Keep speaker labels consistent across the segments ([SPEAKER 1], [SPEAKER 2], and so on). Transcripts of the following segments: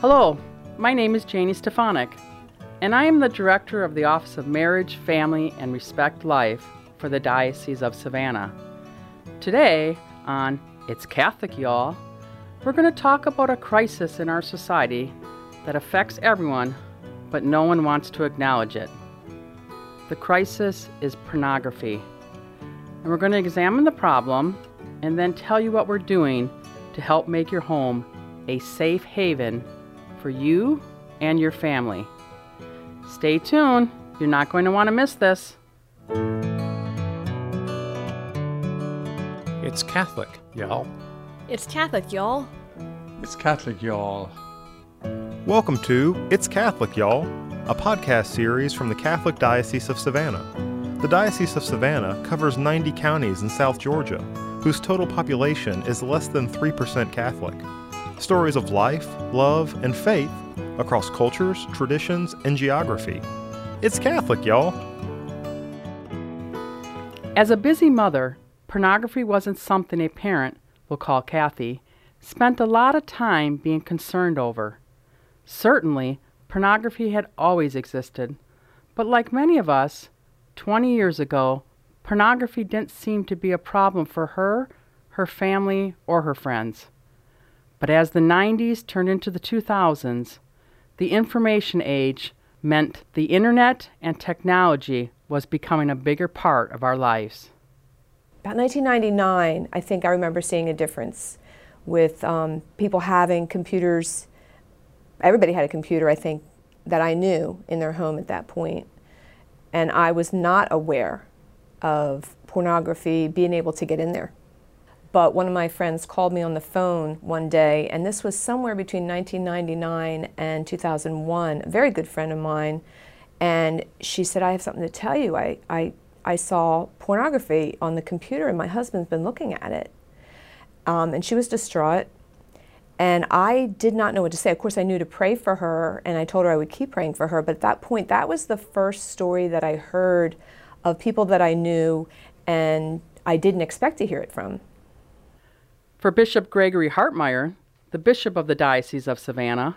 [SPEAKER 1] Hello, my name is Janie Stefanik, and I am the Director of the Office of Marriage, Family, and Respect Life for the Diocese of Savannah. Today, on It's Catholic, y'all, we're going to talk about a crisis in our society that affects everyone, but no one wants to acknowledge it. The crisis is pornography. And we're going to examine the problem and then tell you what we're doing to help make your home a safe haven for you and your family. Stay tuned, you're not going to want to miss this.
[SPEAKER 2] It's Catholic, y'all.
[SPEAKER 3] It's Catholic, y'all.
[SPEAKER 4] It's Catholic, y'all.
[SPEAKER 5] Welcome to It's Catholic, y'all, a podcast series from the Catholic Diocese of Savannah. The Diocese of Savannah covers 90 counties in South Georgia, whose total population is less than 3% Catholic. Stories of life, love, and faith across cultures, traditions, and geography. It's Catholic, y'all.
[SPEAKER 1] As a busy mother, pornography wasn't something a parent, we'll call Kathy, spent a lot of time being concerned over. Certainly, pornography had always existed, but like many of us, 20 years ago, pornography didn't seem to be a problem for her, her family, or her friends. But as the 90s turned into the 2000s, the information age meant the internet and technology was becoming a bigger part of our lives.
[SPEAKER 6] About 1999, I think I remember seeing a difference with um, people having computers. Everybody had a computer, I think, that I knew in their home at that point. And I was not aware of pornography being able to get in there. But one of my friends called me on the phone one day, and this was somewhere between 1999 and 2001, a very good friend of mine. And she said, I have something to tell you. I, I, I saw pornography on the computer, and my husband's been looking at it. Um, and she was distraught. And I did not know what to say. Of course, I knew to pray for her, and I told her I would keep praying for her. But at that point, that was the first story that I heard of people that I knew, and I didn't expect to hear it from.
[SPEAKER 1] For Bishop Gregory Hartmayer, the bishop of the Diocese of Savannah,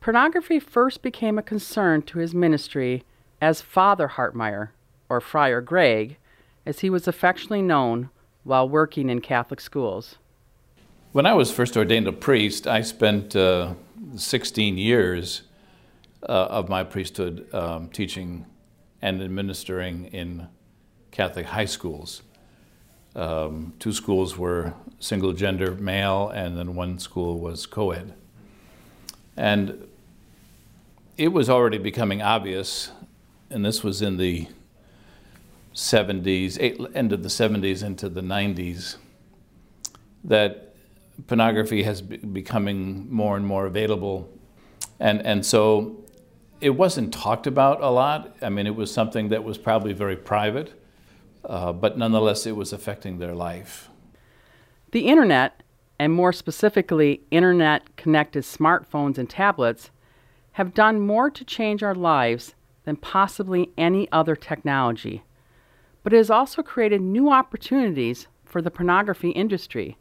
[SPEAKER 1] pornography first became a concern to his ministry as Father Hartmayer, or Friar Greg, as he was affectionately known while working in Catholic schools.
[SPEAKER 7] When I was first ordained a priest, I spent uh, 16 years uh, of my priesthood um, teaching and administering in Catholic high schools. Um, two schools were single gender male, and then one school was co ed. And it was already becoming obvious, and this was in the 70s, end of the 70s into the 90s, that pornography has be- becoming more and more available. And, and so it wasn't talked about a lot. I mean, it was something that was probably very private, uh, but nonetheless, it was affecting their life.
[SPEAKER 1] The internet, and more specifically, internet connected smartphones and tablets, have done more to change our lives than possibly any other technology. But it has also created new opportunities for the pornography industry.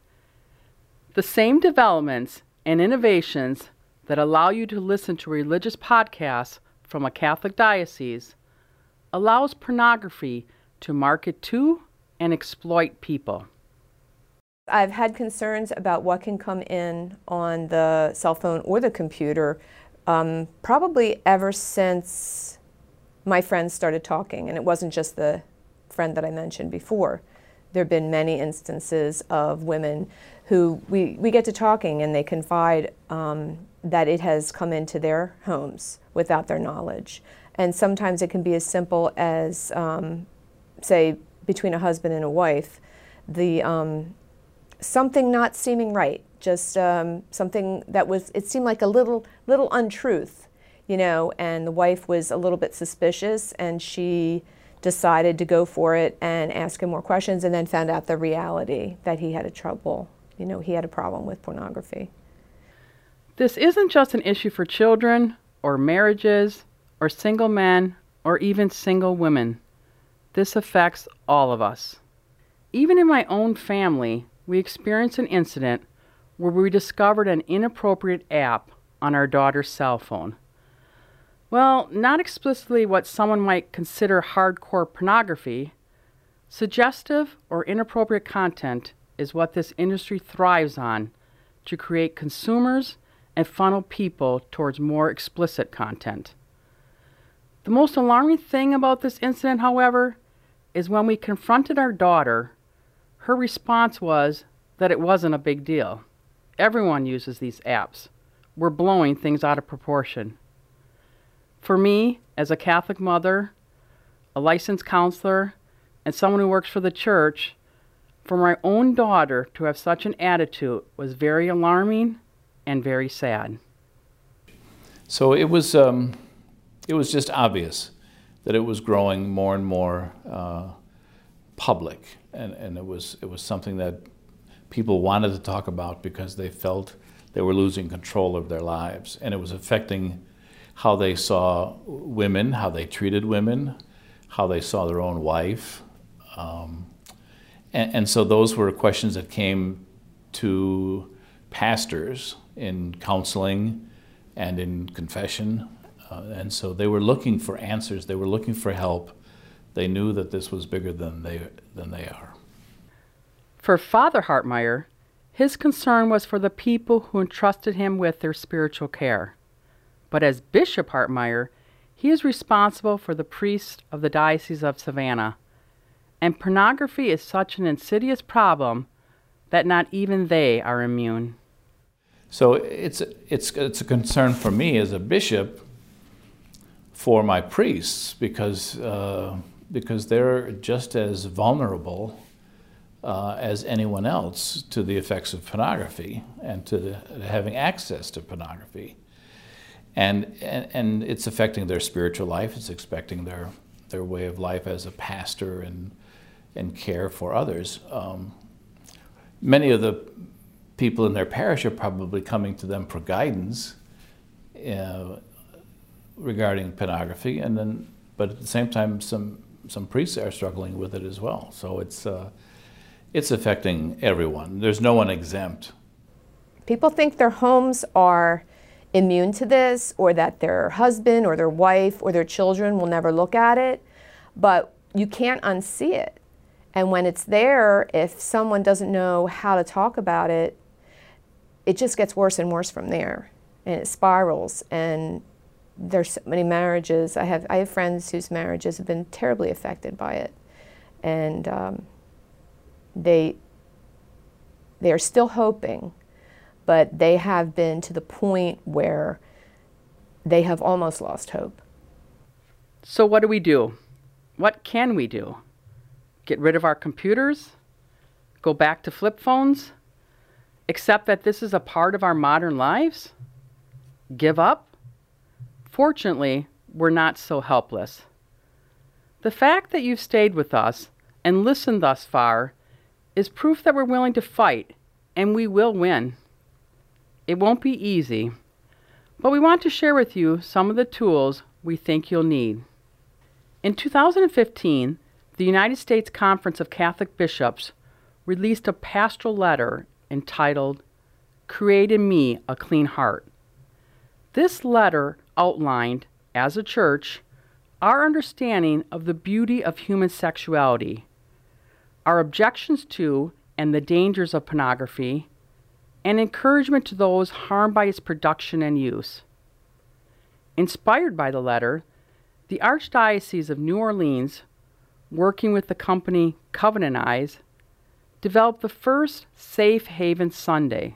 [SPEAKER 1] The same developments and innovations that allow you to listen to religious podcasts from a Catholic diocese allows pornography to market to and exploit people.
[SPEAKER 6] I've had concerns about what can come in on the cell phone or the computer um, probably ever since my friends started talking, and it wasn't just the friend that I mentioned before. There have been many instances of women who we, we get to talking and they confide um, that it has come into their homes without their knowledge. And sometimes it can be as simple as, um, say, between a husband and a wife, the um, something not seeming right, just um, something that was, it seemed like a little, little untruth, you know, and the wife was a little bit suspicious and she decided to go for it and ask him more questions and then found out the reality that he had a trouble, you know, he had a problem with pornography.
[SPEAKER 1] This isn't just an issue for children or marriages or single men or even single women. This affects all of us. Even in my own family, we experienced an incident where we discovered an inappropriate app on our daughter's cell phone. Well, not explicitly what someone might consider hardcore pornography. Suggestive or inappropriate content is what this industry thrives on to create consumers and funnel people towards more explicit content. The most alarming thing about this incident, however, is when we confronted our daughter, her response was that it wasn't a big deal. Everyone uses these apps. We're blowing things out of proportion. For me, as a Catholic mother, a licensed counselor, and someone who works for the church, for my own daughter to have such an attitude was very alarming and very sad.
[SPEAKER 7] So it was, um, it was just obvious that it was growing more and more uh, public, and, and it, was, it was something that people wanted to talk about because they felt they were losing control of their lives, and it was affecting how they saw women, how they treated women, how they saw their own wife. Um, and, and, so those were questions that came to pastors in counseling and in confession. Uh, and so they were looking for answers, they were looking for help. They knew that this was bigger than they, than they are.
[SPEAKER 1] For Father Hartmayer, his concern was for the people who entrusted him with their spiritual care. But as Bishop Hartmayer, he is responsible for the priests of the Diocese of Savannah. And pornography is such an insidious problem that not even they are immune.
[SPEAKER 7] So it's, it's, it's a concern for me as a bishop for my priests because, uh, because they're just as vulnerable uh, as anyone else to the effects of pornography and to the, having access to pornography and, and, and it's affecting their spiritual life. It's affecting their their way of life as a pastor and and care for others. Um, many of the people in their parish are probably coming to them for guidance uh, regarding pornography, and then but at the same time, some some priests are struggling with it as well. So it's uh, it's affecting everyone. There's no one exempt.
[SPEAKER 6] People think their homes are immune to this or that their husband or their wife or their children will never look at it, but you can't unsee it. And when it's there, if someone doesn't know how to talk about it, it just gets worse and worse from there. And it spirals. And there's so many marriages. I have, I have friends whose marriages have been terribly affected by it. And um, they, they are still hoping but they have been to the point where they have almost lost hope.
[SPEAKER 1] So, what do we do? What can we do? Get rid of our computers? Go back to flip phones? Accept that this is a part of our modern lives? Give up? Fortunately, we're not so helpless. The fact that you've stayed with us and listened thus far is proof that we're willing to fight, and we will win. It won't be easy, but we want to share with you some of the tools we think you'll need. In 2015, the United States Conference of Catholic Bishops released a pastoral letter entitled Create in Me a Clean Heart. This letter outlined, as a church, our understanding of the beauty of human sexuality, our objections to and the dangers of pornography, and encouragement to those harmed by its production and use. Inspired by the letter, the Archdiocese of New Orleans, working with the company Covenant Eyes, developed the first Safe Haven Sunday,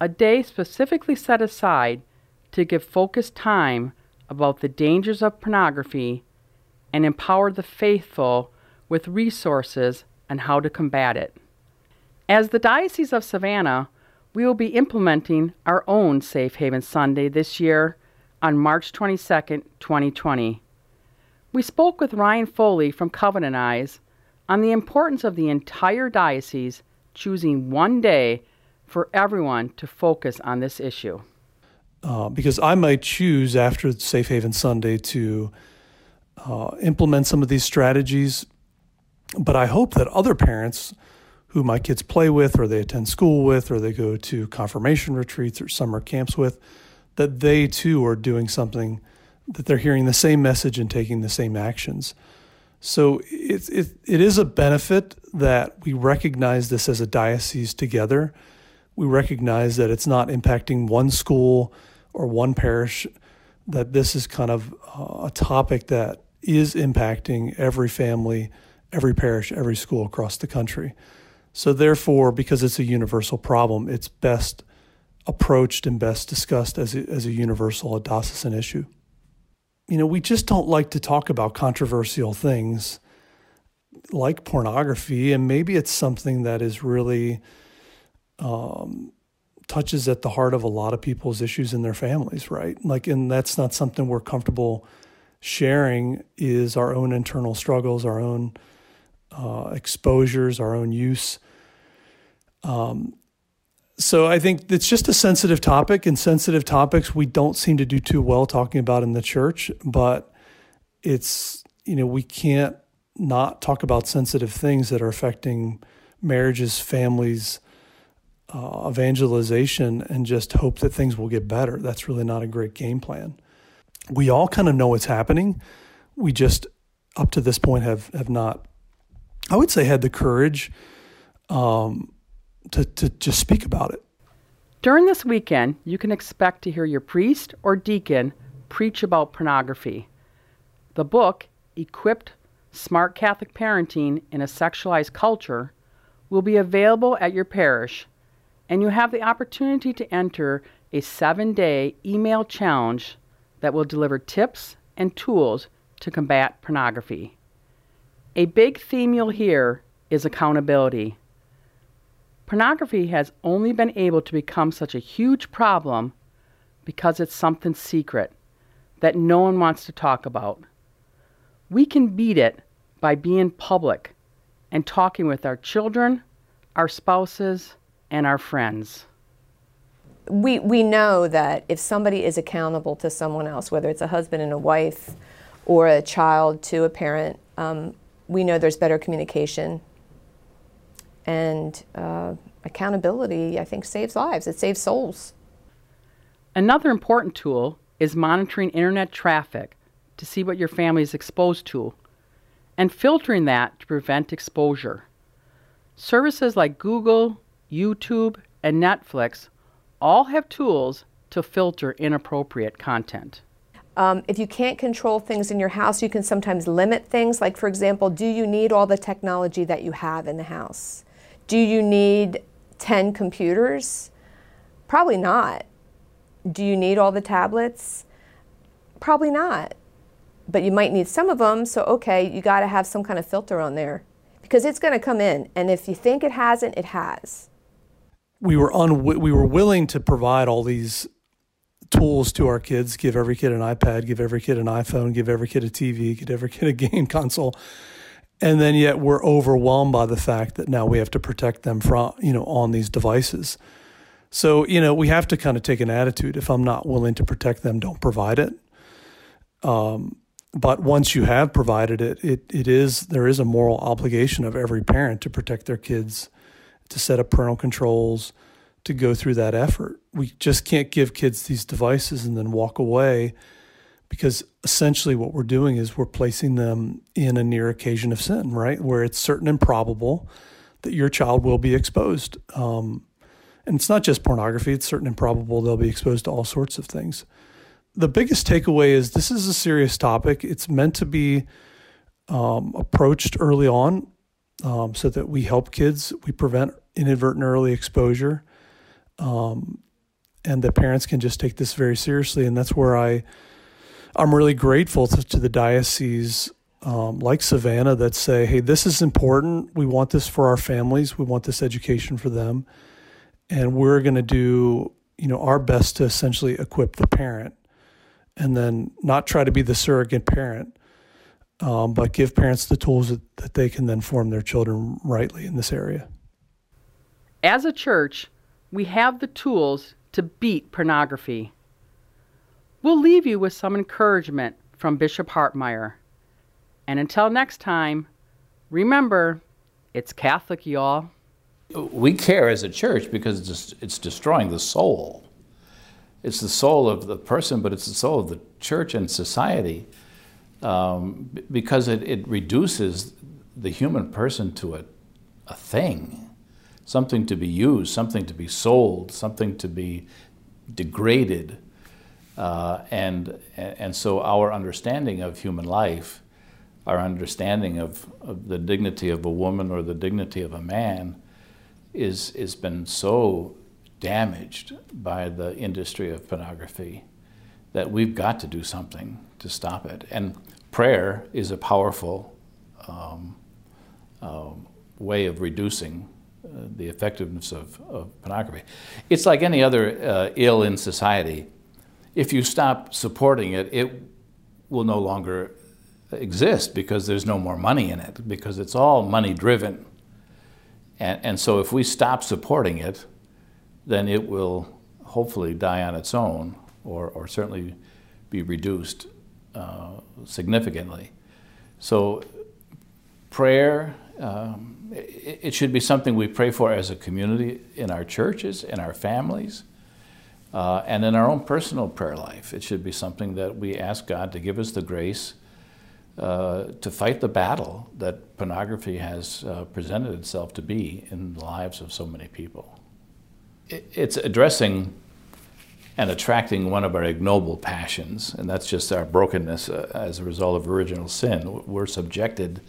[SPEAKER 1] a day specifically set aside to give focused time about the dangers of pornography and empower the faithful with resources on how to combat it. As the Diocese of Savannah we will be implementing our own Safe Haven Sunday this year on March 22, 2020. We spoke with Ryan Foley from Covenant Eyes on the importance of the entire diocese choosing one day for everyone to focus on this issue.
[SPEAKER 2] Uh, because I might choose after Safe Haven Sunday to uh, implement some of these strategies, but I hope that other parents who my kids play with or they attend school with or they go to confirmation retreats or summer camps with that they too are doing something, that they're hearing the same message and taking the same actions. So it, it, it is a benefit that we recognize this as a diocese together. We recognize that it's not impacting one school or one parish, that this is kind of a topic that is impacting every family, every parish, every school across the country. So, therefore, because it's a universal problem, it's best approached and best discussed as a, as a universal, a diocesan issue. You know, we just don't like to talk about controversial things like pornography, and maybe it's something that is really um, touches at the heart of a lot of people's issues in their families, right? Like, and that's not something we're comfortable sharing. Is our own internal struggles, our own uh, exposures, our own use. Um, so I think it's just a sensitive topic, and sensitive topics we don't seem to do too well talking about in the church. But it's you know we can't not talk about sensitive things that are affecting marriages, families, uh, evangelization, and just hope that things will get better. That's really not a great game plan. We all kind of know what's happening. We just up to this point have have not, I would say, had the courage. Um, to, to just speak about it.
[SPEAKER 1] During this weekend, you can expect to hear your priest or deacon preach about pornography. The book, Equipped Smart Catholic Parenting in a Sexualized Culture, will be available at your parish, and you have the opportunity to enter a seven day email challenge that will deliver tips and tools to combat pornography. A big theme you'll hear is accountability. Pornography has only been able to become such a huge problem because it's something secret that no one wants to talk about. We can beat it by being public and talking with our children, our spouses, and our friends.
[SPEAKER 6] We, we know that if somebody is accountable to someone else, whether it's a husband and a wife or a child to a parent, um, we know there's better communication and uh, accountability, I think, saves lives. It saves souls.
[SPEAKER 1] Another important tool is monitoring internet traffic to see what your family is exposed to and filtering that to prevent exposure. Services like Google, YouTube, and Netflix all have tools to filter inappropriate content.
[SPEAKER 6] Um, if you can't control things in your house, you can sometimes limit things. Like, for example, do you need all the technology that you have in the house? Do you need 10 computers? Probably not. Do you need all the tablets? Probably not. But you might need some of them, so okay, you got to have some kind of filter on there because it's going to come in. And if you think it hasn't, it has.
[SPEAKER 2] We were un- we were willing to provide all these tools to our kids, give every kid an iPad, give every kid an iPhone, give every kid a TV, give every kid a game console. And then yet we're overwhelmed by the fact that now we have to protect them from you know on these devices. So you know we have to kind of take an attitude. If i'm not willing to protect them don't provide it. Um, but once you have provided it, it it is there is a moral obligation of every parent to protect their kids to set up parental controls to go through that effort we just can't give kids these devices and then walk away because essentially what we're doing is we're placing them in a near occasion of sin, right? Where it's certain and probable that your child will be exposed. Um, and it's not just pornography, it's certain and probable they'll be exposed to all sorts of things. The biggest takeaway is this is a serious topic. It's meant to be um, approached early on um, so that we help kids, we prevent inadvertent early exposure, um, and that parents can just take this very seriously. And that's where I I'm really grateful to, to the diocese um, like Savannah that say, hey, this is important. We want this for our families. We want this education for them. And we're going to do, you know, our best to essentially equip the parent and then not try to be the surrogate parent, um, but give parents the tools that, that they can then form their children rightly in this area.
[SPEAKER 1] As a church, we have the tools to beat pornography. We'll leave you with some encouragement from Bishop Hartmayer. And until next time, remember, it's Catholic, y'all.
[SPEAKER 7] We care as a church because it's, destroying the soul. it's the soul of the person, but it's the soul of the church and society um, because it, it reduces the human person to a, a thing, something to be used, something to be sold, something to be degraded. Uh, and, and so our understanding of human life, our understanding of, of the dignity of a woman or the dignity of a man, is, has been so damaged by the industry of pornography that we've got to do something to stop it. And prayer is a powerful um, uh, way of reducing uh, the effectiveness of, of, pornography. It's like any other uh, ill in society. If you stop supporting it, it will no longer exist because there's no more money in it, because it's all money driven. And, and so if we stop supporting it, then it will hopefully die on its own or, or certainly be reduced uh, significantly. So, prayer, um, it, it, should be something we pray for as a community in our churches, in our families, uh, and in our own personal prayer life. It should be something that we ask God to give us the grace uh, to fight the battle that pornography has uh, presented itself to be in the lives of so many people it's addressing and attracting one of our ignoble passions, and that's just our brokenness uh, as a result of original sin. We're subjected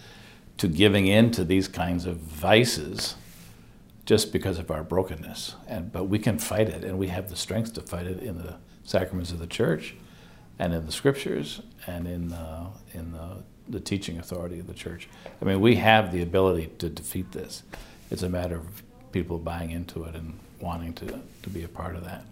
[SPEAKER 7] to giving in to these kinds of vices just because of our brokenness. And, but we can fight it, and we have the strength to fight it in the sacraments of the church and in the scriptures and in, uh, in the, the teaching authority of the church. I mean, we have the ability to defeat this. It's a matter of people buying into it and wanting to, to be a part of that.